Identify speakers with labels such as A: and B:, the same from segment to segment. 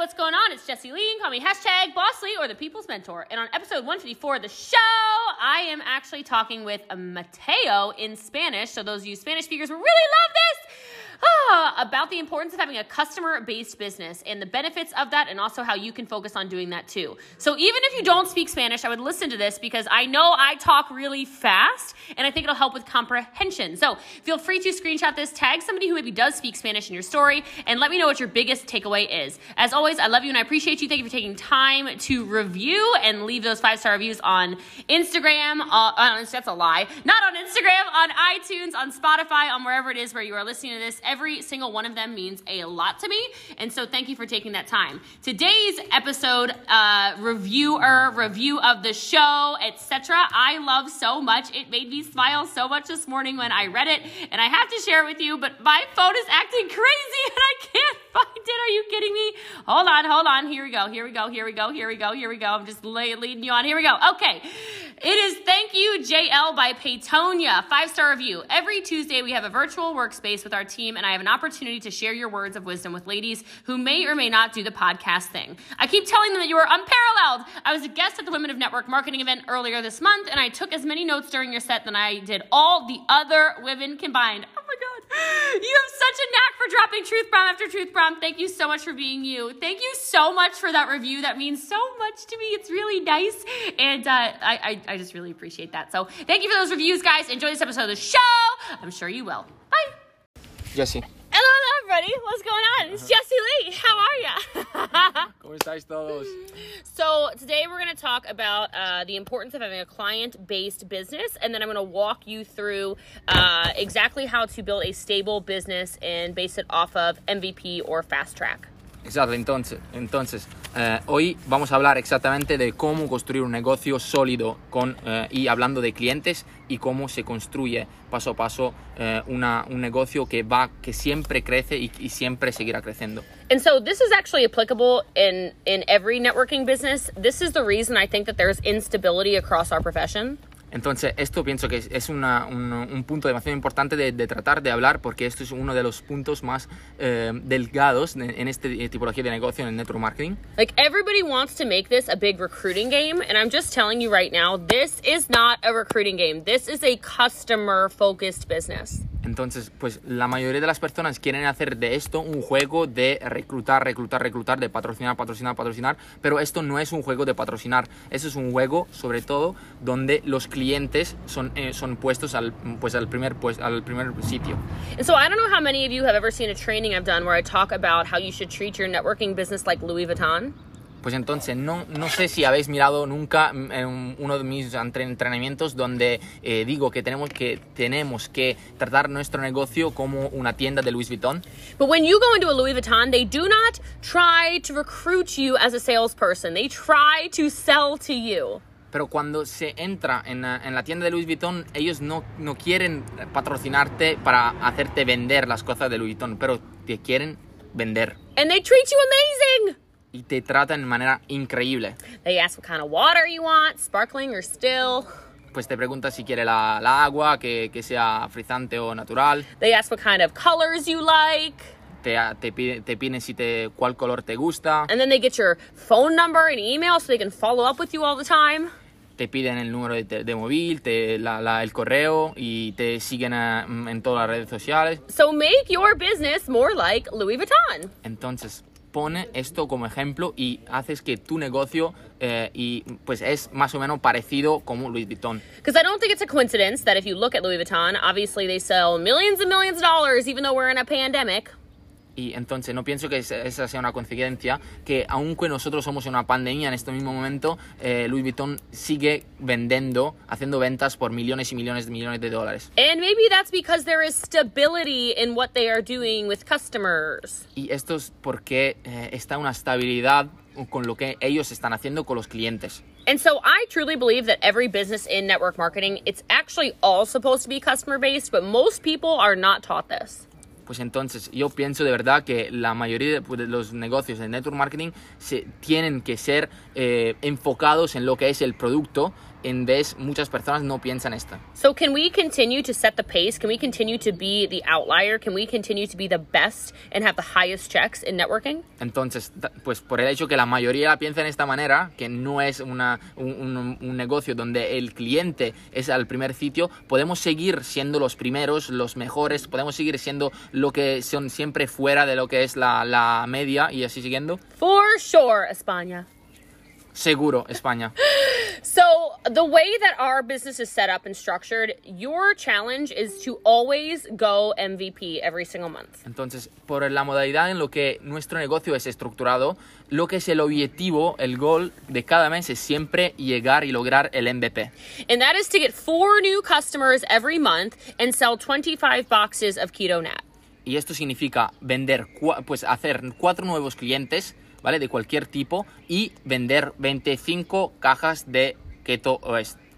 A: what's going on? It's Jesse Lee. Call me hashtag Boss Lee or the People's Mentor. And on episode 154 of the show, I am actually talking with Mateo in Spanish. So those of you Spanish speakers will really love this. Ah, about the importance of having a customer based business and the benefits of that, and also how you can focus on doing that too. So, even if you don't speak Spanish, I would listen to this because I know I talk really fast and I think it'll help with comprehension. So, feel free to screenshot this, tag somebody who maybe does speak Spanish in your story, and let me know what your biggest takeaway is. As always, I love you and I appreciate you. Thank you for taking time to review and leave those five star reviews on Instagram. Uh, uh, that's a lie. Not on Instagram, on iTunes, on Spotify, on wherever it is where you are listening to this every single one of them means a lot to me. And so thank you for taking that time. Today's episode, uh, reviewer, review of the show, etc. I love so much. It made me smile so much this morning when I read it. And I have to share it with you, but my phone is acting crazy and I can't find it. Are you kidding me? Hold on, hold on. Here we go. Here we go. Here we go. Here we go. Here we go. I'm just leading you on. Here we go. Okay. JL by Paytonia. Five star review. Every Tuesday, we have a virtual workspace with our team, and I have an opportunity to share your words of wisdom with ladies who may or may not do the podcast thing. I keep telling them that you are unparalleled. I was a guest at the Women of Network marketing event earlier this month, and I took as many notes during your set than I did all the other women combined. Oh my God. You have such a knack for dropping truth bomb after truth bomb. Thank you so much for being you. Thank you so much for that review. That means so much to me. It's really nice. And uh, I, I I just really appreciate that. So thank you for those reviews, guys. Enjoy this episode of the show. I'm sure you will. Bye.
B: Jesse.
A: Everybody. What's going on? It's Jesse Lee. How are ya?
B: ¿Cómo estáis todos?
A: so today we're going to talk about uh, the importance of having a client-based business, and then I'm going to walk you through uh, exactly how to build a stable business and base it off of MVP or fast track.
B: Exacto, entonces, entonces eh, hoy vamos a hablar exactamente de cómo construir un negocio sólido con, eh, y hablando de clientes y cómo se construye paso a paso eh, una, un negocio que va, que siempre crece y, y siempre seguirá creciendo.
A: And so this is actually applicable in in every networking business. This is the reason I think that there's instability across our profession.
B: Entonces, esto pienso que es, una- un, un punto demasiado importante de, de tratar de hablar porque esto es uno de los puntos más eh, delgados en, en esta tipología de negocio en el network marketing.
A: Like everybody wants to make this a big recruiting game, and I'm just telling you right now, this is not a recruiting game. This is a customer focused business.
B: Entonces, pues la mayoría de las personas quieren hacer de esto un juego de reclutar, reclutar, reclutar, de patrocinar, patrocinar, patrocinar, pero esto no es un juego de patrocinar, eso es un juego sobre todo donde los clientes son, eh, son puestos al, pues, al, primer, pues, al primer sitio.
A: And so I don't know how many of you have ever seen a training I've done where I talk about how you should treat your networking business like Louis Vuitton.
B: Pues entonces, no, no sé si habéis mirado nunca mm, en uno de mis entre- entrenamientos donde eh, digo que tenemos, que tenemos que tratar nuestro negocio como una tienda de Louis Vuitton.
A: But when you go into a Louis Vuitton, they do not try to recruit you as a salesperson. They try to sell to you.
B: Pero cuando se entra en, la- en la tienda de Louis Vuitton, ellos no, no quieren patrocinarte para hacerte vender las cosas de Louis Vuitton, pero te quieren vender.
A: And they treat you amazing.
B: Y te tratan de manera increíble.
A: They ask what kind of water you want, sparkling or still.
B: Pues te preguntas si quiere la, la agua, que, que sea frizante o natural.
A: They ask what kind of colors you like.
B: Te, te, pide- te piden si te, cuál color te gusta.
A: And then they get your phone number and email so they can follow up with you all the time.
B: Te piden el número de, te- de móvil, te, la- la- el correo y te siguen eh, en todas las redes sociales.
A: So make your business more like Louis Vuitton.
B: Entonces, pone esto como ejemplo y haces que tu negocio eh, y pues es más o menos parecido como Louis Vuitton.
A: Because I don't think it's a coincidence that if you look at Louis Vuitton, obviously they sell millions and millions of dollars, even though we're in a pandemic.
B: Y entonces no pienso que esa- sea una coincidencia, que aunque nosotros somos en una pandemia en este mismo momento, eh, Louis Vuitton sigue vendiendo, haciendo ventas por millones y millones de millones de dólares.
A: And maybe that's because there is stability in what they are doing with customers.
B: Y esto es porque eh, está una estabilidad con lo que ellos están haciendo con los clientes.
A: And so I truly believe that every business in network marketing, it's actually all supposed to be customer based, but most people are not taught this.
B: Pues entonces yo pienso de verdad que la mayoría de, pues, de los negocios de network marketing se, tienen que ser eh, enfocados en lo que es el producto en vez muchas personas no piensan esto.
A: So, can we continue to set the pace? Can we continue to be the outlier? Can we continue to be the best and have the highest checks in networking?
B: Entonces, pues por el hecho que la mayoría piensa en esta manera, que no es una, un, un- un negocio donde el cliente es al primer sitio, podemos seguir siendo los primeros, los mejores, podemos seguir siendo lo que son siempre fuera de lo que es la, la media y así siguiendo.
A: For sure, España.
B: Seguro, España.
A: So, the way that our business is set up and structured, your challenge is to always go MVP every single month.
B: Entonces, por la modalidad en lo que nuestro negocio es estructurado, lo que es el objetivo, el goal de cada mes es siempre llegar y lograr el MVP.
A: And that is to get four new customers every month and sell 25 boxes of Keto Nat.
B: Y esto significa vender, pues hacer cuatro nuevos clientes, ¿vale? De cualquier tipo y vender 25 cajas de Keto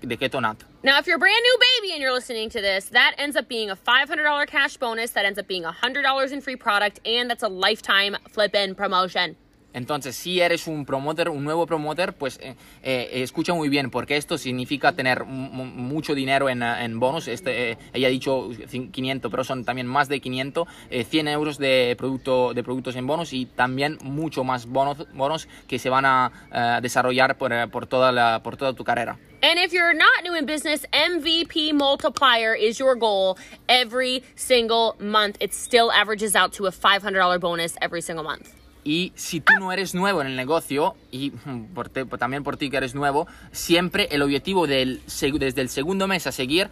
B: de Keto Nut.
A: Now, if you're a brand new baby and you're listening to this, that ends up being a $500 cash bonus, that ends up being $100 in free product, and that's a lifetime flip-in promotion.
B: Entonces, si eres un promoter, un nuevo promoter, pues eh, eh, escucha muy bien, porque esto significa tener mu- mu- mucho dinero en, eh, en bonus. Este, eh, ella ha dicho cin- 500, pero son también más de 500, eh, 100 euros de, producto, de productos en bonus y también mucho más bonos, bonos que se van a desarrollar por toda tu carrera.
A: And if you're not new in business, MVP multiplier is your goal every single month. It still averages out to a $500 bonus every single month.
B: Y si tú no eres nuevo en el negocio, y mm, por te- también por ti que eres nuevo, siempre el objetivo del, desde el segundo mes a seguir,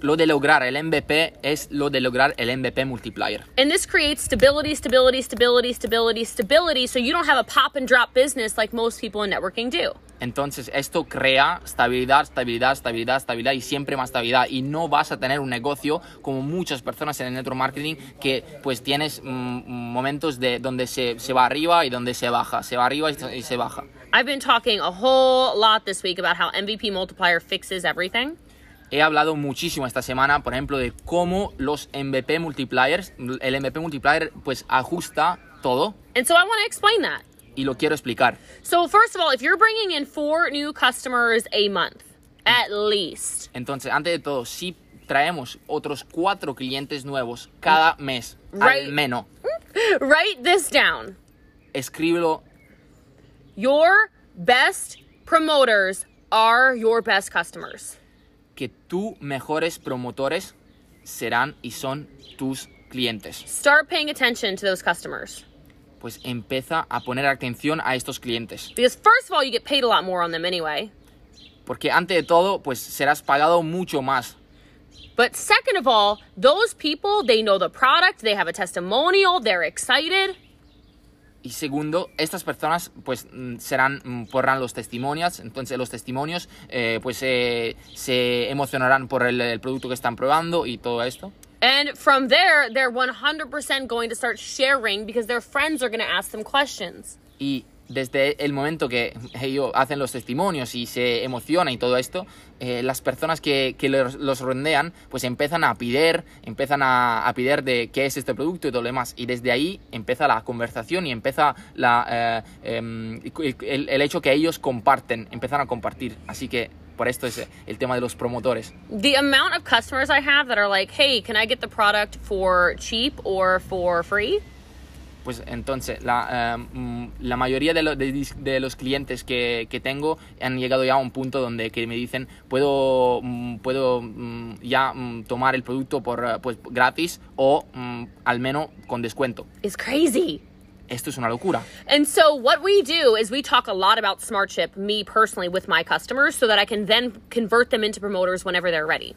B: lo de lograr el MVP es lo de lograr el MVP multiplier.
A: And this creates stability, stability, stability, stability, stability, so you don't have a pop and drop business like most people in networking do.
B: Entonces esto crea estabilidad, estabilidad, estabilidad, estabilidad y siempre más estabilidad. Y no vas a tener un negocio como muchas personas en el network marketing que pues tienes mm, momentos de donde se, se va arriba y donde se baja, se va arriba y se- y se baja.
A: I've been talking a whole lot this week about how MVP multiplier fixes everything.
B: He hablado muchísimo esta semana, por ejemplo, de cómo los MVP multipliers, el MVP multiplier, pues ajusta todo
A: And so I want to explain that.
B: Y lo quiero explicar.
A: So, first of all, if you're bringing in four new customers a month, at least,
B: Entonces, antes de todo, si traemos otros cuatro clientes nuevos cada mes,
A: Right.
B: al menos,
A: write this down.
B: escríbelo.
A: Your best promoters are your best customers.
B: que tus mejores promotores serán y son tus clientes.
A: Start paying attention to those customers.
B: Pues empieza a poner atención a estos clientes.
A: Because, first of all, you get paid a lot more on them anyway.
B: Porque antes de todo, pues serás pagado mucho más.
A: But second of all, those people, they know the product, they have a testimonial, they're excited.
B: Y segundo, estas personas pues mm, serán, mm, porrán los testimonios, entonces los testimonios eh, pues eh, se emocionarán por el, el producto que están probando y todo esto.
A: And from there, they're 100% going to start sharing because their friends are going to ask them questions.
B: Y desde el momento que ellos hacen los testimonios y se emociona y todo esto, eh, las personas que, que los, los rodean pues empiezan a pedir, empiezan a, a pedir de qué es este producto y todo lo demás. Y desde ahí empieza la conversación y empieza la, eh, em, el, el hecho que ellos comparten, empiezan a compartir. Así que por esto es el tema de los promotores.
A: The amount of customers I have that are like, hey, can I get the product for cheap or for free?
B: Pues entonces, la, eh, mm, la mayoría de, lo- de de los clientes que, que tengo han llegado ya a un punto donde que me dicen, puedo, mm, puedo mm, ya mm, tomar el producto por eh, pues, gratis o al menos con descuento.
A: It's crazy.
B: Esto es una locura.
A: And so, what we do is we talk a lot about SmartShip, me personally, with my customers, so that I can then convert them into promoters whenever they're ready.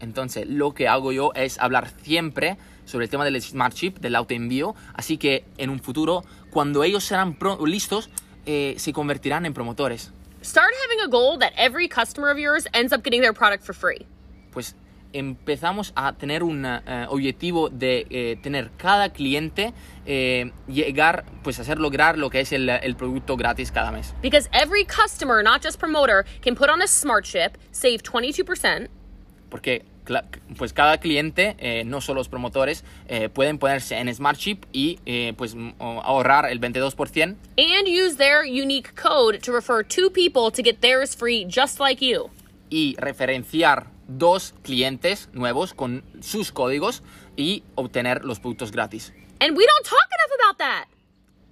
B: Entonces, lo que hago yo es hablar siempre sobre el tema del Smart Chip, del autoenvío, así que en un futuro, cuando ellos serán listos, eh, se convertirán en promotores.
A: Start having a goal that every customer of yours ends up getting their product for free.
B: pues empezamos a tener un eh, objetivo de eh, tener cada cliente eh, llegar, pues hacer lograr lo que es el, el producto gratis cada mes.
A: Because every customer, not just promoter, can put on a SmartShip, save 22%,
B: Porque pues cada cliente, eh, no solo los promotores, eh, pueden ponerse en Smart Chip y eh, pues ahorrar el 22%.
A: and use their unique code to refer two people to get theirs free just like you.
B: y referenciar dos clientes nuevos con sus códigos y obtener los productos gratis.
A: And we don't talk enough about that.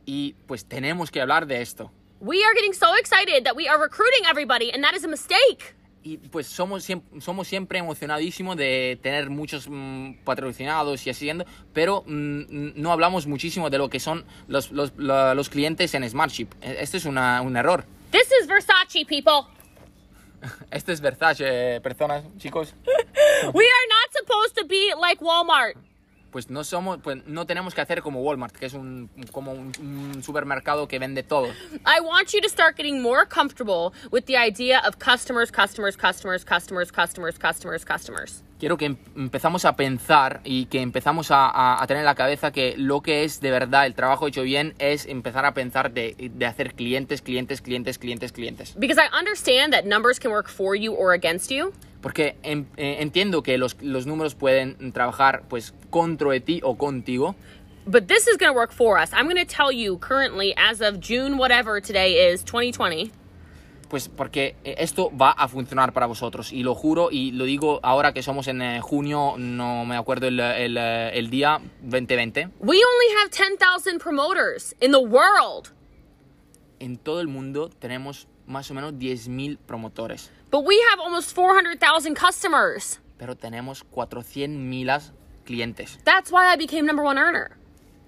B: Y pues tenemos que hablar de esto.
A: We are getting so excited that we are recruiting everybody, and that is a mistake.
B: Y pues somos siempre, somos siempre emocionadísimos de tener muchos mm, patrocinados y así yendo, pero mm, no hablamos muchísimo de lo que son los, los, los clientes en Smartship. Este es una- un error.
A: This is Versace, people.
B: Este es Versace, personas, chicos.
A: We are not supposed to be like Walmart.
B: Pues no somos, pues no tenemos que hacer como Walmart, que es un, como un, un supermercado que vende todo.
A: I want you to start getting more comfortable with the idea of customers, customers, customers, customers, customers, customers, customers.
B: Quiero que em- empezamos a pensar y que empezamos a, a- a tener en la cabeza que lo que es de verdad el trabajo hecho bien es empezar a pensar de, de hacer clientes, clientes, clientes, clientes, clientes.
A: Because I understand that numbers can work for you or against you,
B: Porque em- eh, entiendo que los, los números pueden trabajar pues contra ti o contigo,
A: but this is going to work for us. I'm going to tell you currently, as of June, whatever today is, 2020,
B: pues porque eh, esto va a funcionar para vosotros. Y lo juro y lo digo ahora que somos en eh, junio, no me acuerdo el, el, eh, el día 2020.
A: we only have 10,000 promoters in the world,
B: En todo el mundo tenemos más o menos 10.000 promotores.
A: but we have almost 400,000 customers.
B: pero tenemos 400.000 clientes.
A: That's why I became number one earner.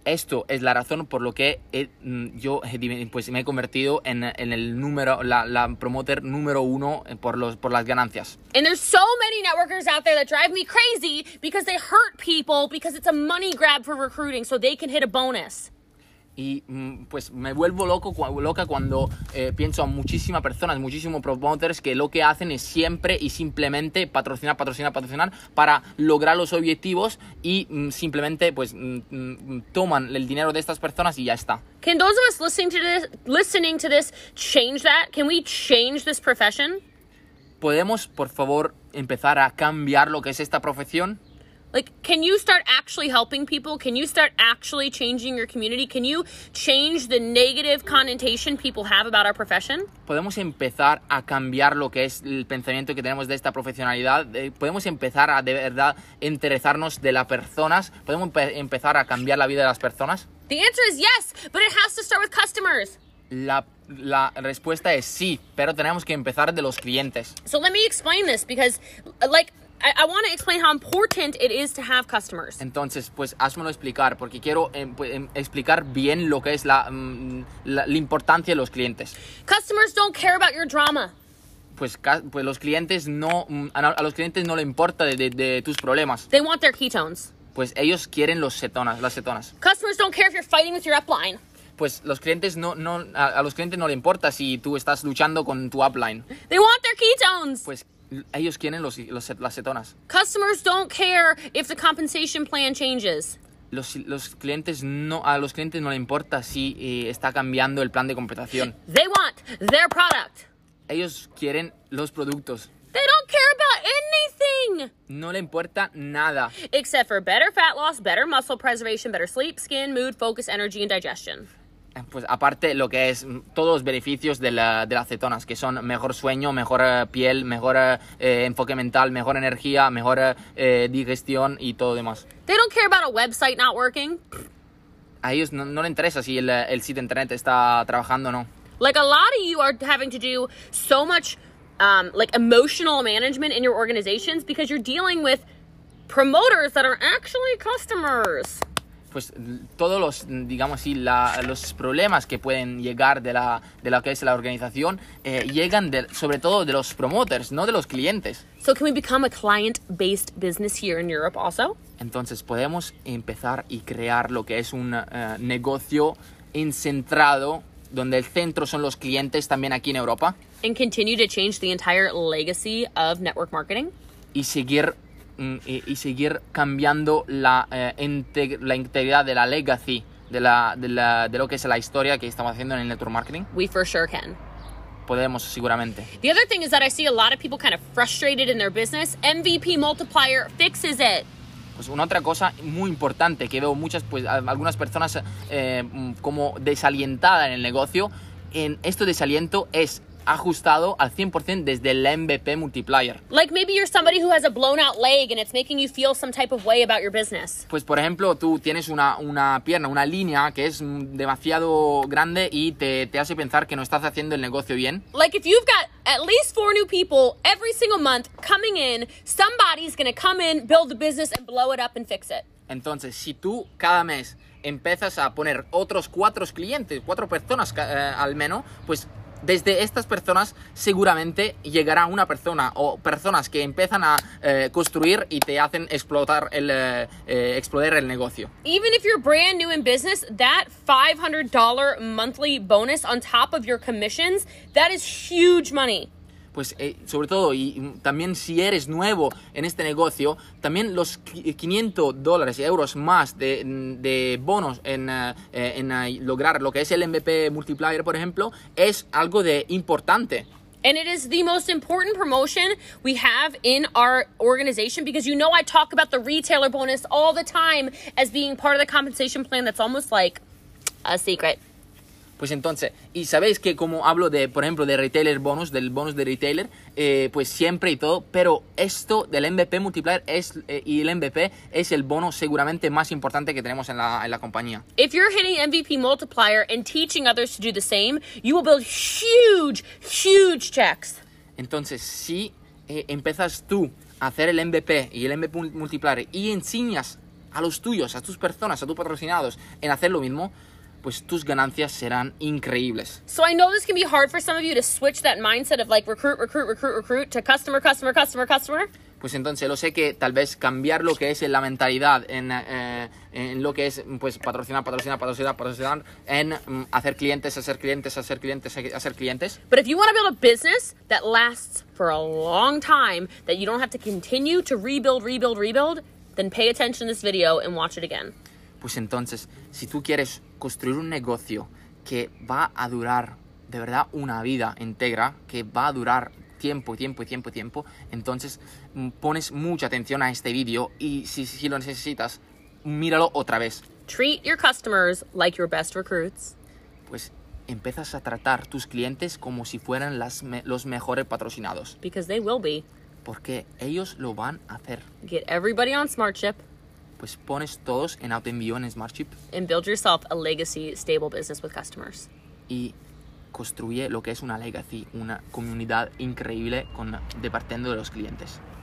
B: Esto es la razón por lo que he- mm, yo divi- pues, me he convertido en, en el número, la, la promoter número uno eh, por, los, por las ganancias.
A: And there's so many networkers out there that drive me crazy because they hurt people because it's a money grab for recruiting so they can hit a bonus.
B: Y mm, pues me vuelvo loco, loca cuando eh, pienso a muchísimas personas, muchísimos promoters que lo que hacen es siempre y simplemente patrocinar, patrocinar, patrocinar para lograr los objetivos y mm, simplemente pues mm, toman el dinero de estas personas y ya está.
A: Can those of us listening to this listening to this change that? Can we change this profession?
B: ¿Podemos, por favor, empezar a cambiar lo que es esta profesión?
A: Like can you start actually helping people? Can you start actually changing your community? Can you change the negative connotation people have about our profession?
B: podemos empezar a cambiar lo que es el pensamiento que tenemos de esta profesionalidad, Eh, podemos empezar a de verdad interesarnos de las personas, podemos empe- empezar a cambiar la vida de las personas.
A: The answer is yes, but it has to start with customers.
B: La, la respuesta es sí, pero tenemos que empezar de los clientes.
A: So let me explain this because like I, I want to explain how important it is to have customers.
B: Entonces, pues házmelo explicar, porque quiero pues, em, explicar bien lo que es la, mm, la- la importancia de los clientes.
A: Customers don't care about your drama.
B: Pues, ca- pues los clientes no, mm, a, a los clientes no le importa de, de- de tus problemas,
A: They want their ketones.
B: pues ellos quieren los cetonas, las cetonas.
A: Customers don't care if you're fighting with your upline.
B: pues los clientes no, no a, a los clientes no le importa si tú estás luchando con tu upline.
A: They want their ketones.
B: Pues ellos quieren los, los- las cetonas.
A: Customers don't care if the compensation plan changes.
B: Los, los clientes no, a los clientes no le importa si eh, está cambiando el plan de compensación.
A: They want their product.
B: Ellos quieren los productos.
A: They don't care about anything
B: No le importa nada.
A: except for better fat loss, better muscle preservation, better sleep, skin, mood, focus, energy, and digestion.
B: Pues aparte lo que es mm, todos los beneficios de, la- de las cetonas, que son mejor sueño, mejor eh, piel, mejor eh, eh, enfoque mental, mejor energía, mejor eh, digestión y todo demás.
A: They don't care about a website not working.
B: A ellos no, no le interesa si el, el sitio internet está trabajando o no.
A: Like a lot of you are having to do so much um, like emotional management in your organizations because you're dealing with promoters that are actually customers.
B: Pues todos los, digamos así, la- los problemas que pueden llegar de la, de lo que es la organización eh, llegan de- sobre todo de los promoters, no de los clientes.
A: So can we become a client-based business here in Europe also?
B: Entonces podemos empezar y crear lo que es un eh, negocio encentrado, donde el centro son los clientes también aquí en Europa,
A: And continue to change the entire legacy of network marketing?
B: y seguir, y, y seguir cambiando la, eh, integ- la integridad de la legacy. De, la, de, la- de lo que es la historia que estamos haciendo en el network marketing,
A: We for sure can.
B: podemos seguramente.
A: The other thing is that I see a lot of people kind of frustrated in their business. MVP multiplier fixes it.
B: Pues una otra cosa muy importante que veo muchas, pues algunas personas eh, mm, como desalientada en el negocio, en esto desaliento es ajustado al 100% desde el MVP multiplier.
A: Like maybe you're somebody who has a blown out leg and it's making you feel some type of way about your business.
B: Pues por ejemplo, tú tienes una, una pierna, una línea que es demasiado grande y te, te hace pensar que no estás haciendo el negocio bien.
A: Like if you've got at least four new people every single month coming in, somebody's gonna come in, build the business, and blow it up and fix it.
B: Entonces, si tú cada mes empiezas a poner otros cuatro clientes, cuatro personas eh, al menos, pues desde estas personas seguramente llegará una persona o personas que empiezan a eh, construir y te hacen explotar el, eh, eh, explotar el negocio.
A: Even if you're brand new in business, that $500 monthly bonus on top of your commissions, that is huge money.
B: Pues eh, sobre todo, y también si eres nuevo en este negocio, también los qui- 500 dólares y euros más de, de bonos en, eh, eh, en eh, lograr lo que es el MVP multiplier, por ejemplo, es algo de importante.
A: And it is the most important promotion we have in our organization because you know I talk about the retailer bonus all the time as being part of the compensation plan that's almost like a secret.
B: Pues entonces, y sabéis que como hablo de, por ejemplo, de retailer bonus, del bonus de retailer, eh, pues siempre y todo, pero esto del MVP multiplier es, eh, y el MVP es el bono seguramente más importante que tenemos en la, en la compañía.
A: If you're hitting MVP multiplier and teaching others to do the same, you will build huge, huge checks.
B: Entonces, si eh, empiezas tú a hacer el MVP y el MVP mul- multiplier y enseñas a los tuyos, a tus personas, a tus patrocinados en hacer lo mismo, pues tus ganancias serán increíbles.
A: So I know this can be hard for some of you to switch that mindset of like recruit, recruit, recruit, recruit to customer, customer, customer, customer.
B: Pues entonces lo sé que tal vez cambiar lo que es la mentalidad en, eh, en lo que es pues patrocinar, patrocinar, patrocinar, patrocinar, en mm, hacer clientes, hacer clientes, hacer clientes, hacer clientes.
A: But if you want to build a business that lasts for a long time, that you don't have to continue to rebuild, rebuild, rebuild, then pay attention to this video and watch it again.
B: Pues entonces, si tú quieres construir un negocio que va a durar de verdad una vida entera, que va a durar tiempo, tiempo y tiempo y tiempo, entonces mm, pones mucha atención a este vídeo y si, si lo necesitas, míralo otra vez.
A: Treat your customers like your best recruits.
B: Pues empiezas a tratar tus clientes como si fueran las me- los mejores patrocinados,
A: because they will be.
B: porque ellos lo van a hacer.
A: Get everybody on SmartShip
B: Pues pones todos en autoenvío en Smartship
A: and build yourself a legacy stable business with customers.
B: y construye lo que es una legacy, una comunidad increíble con, de partiendo de los clientes.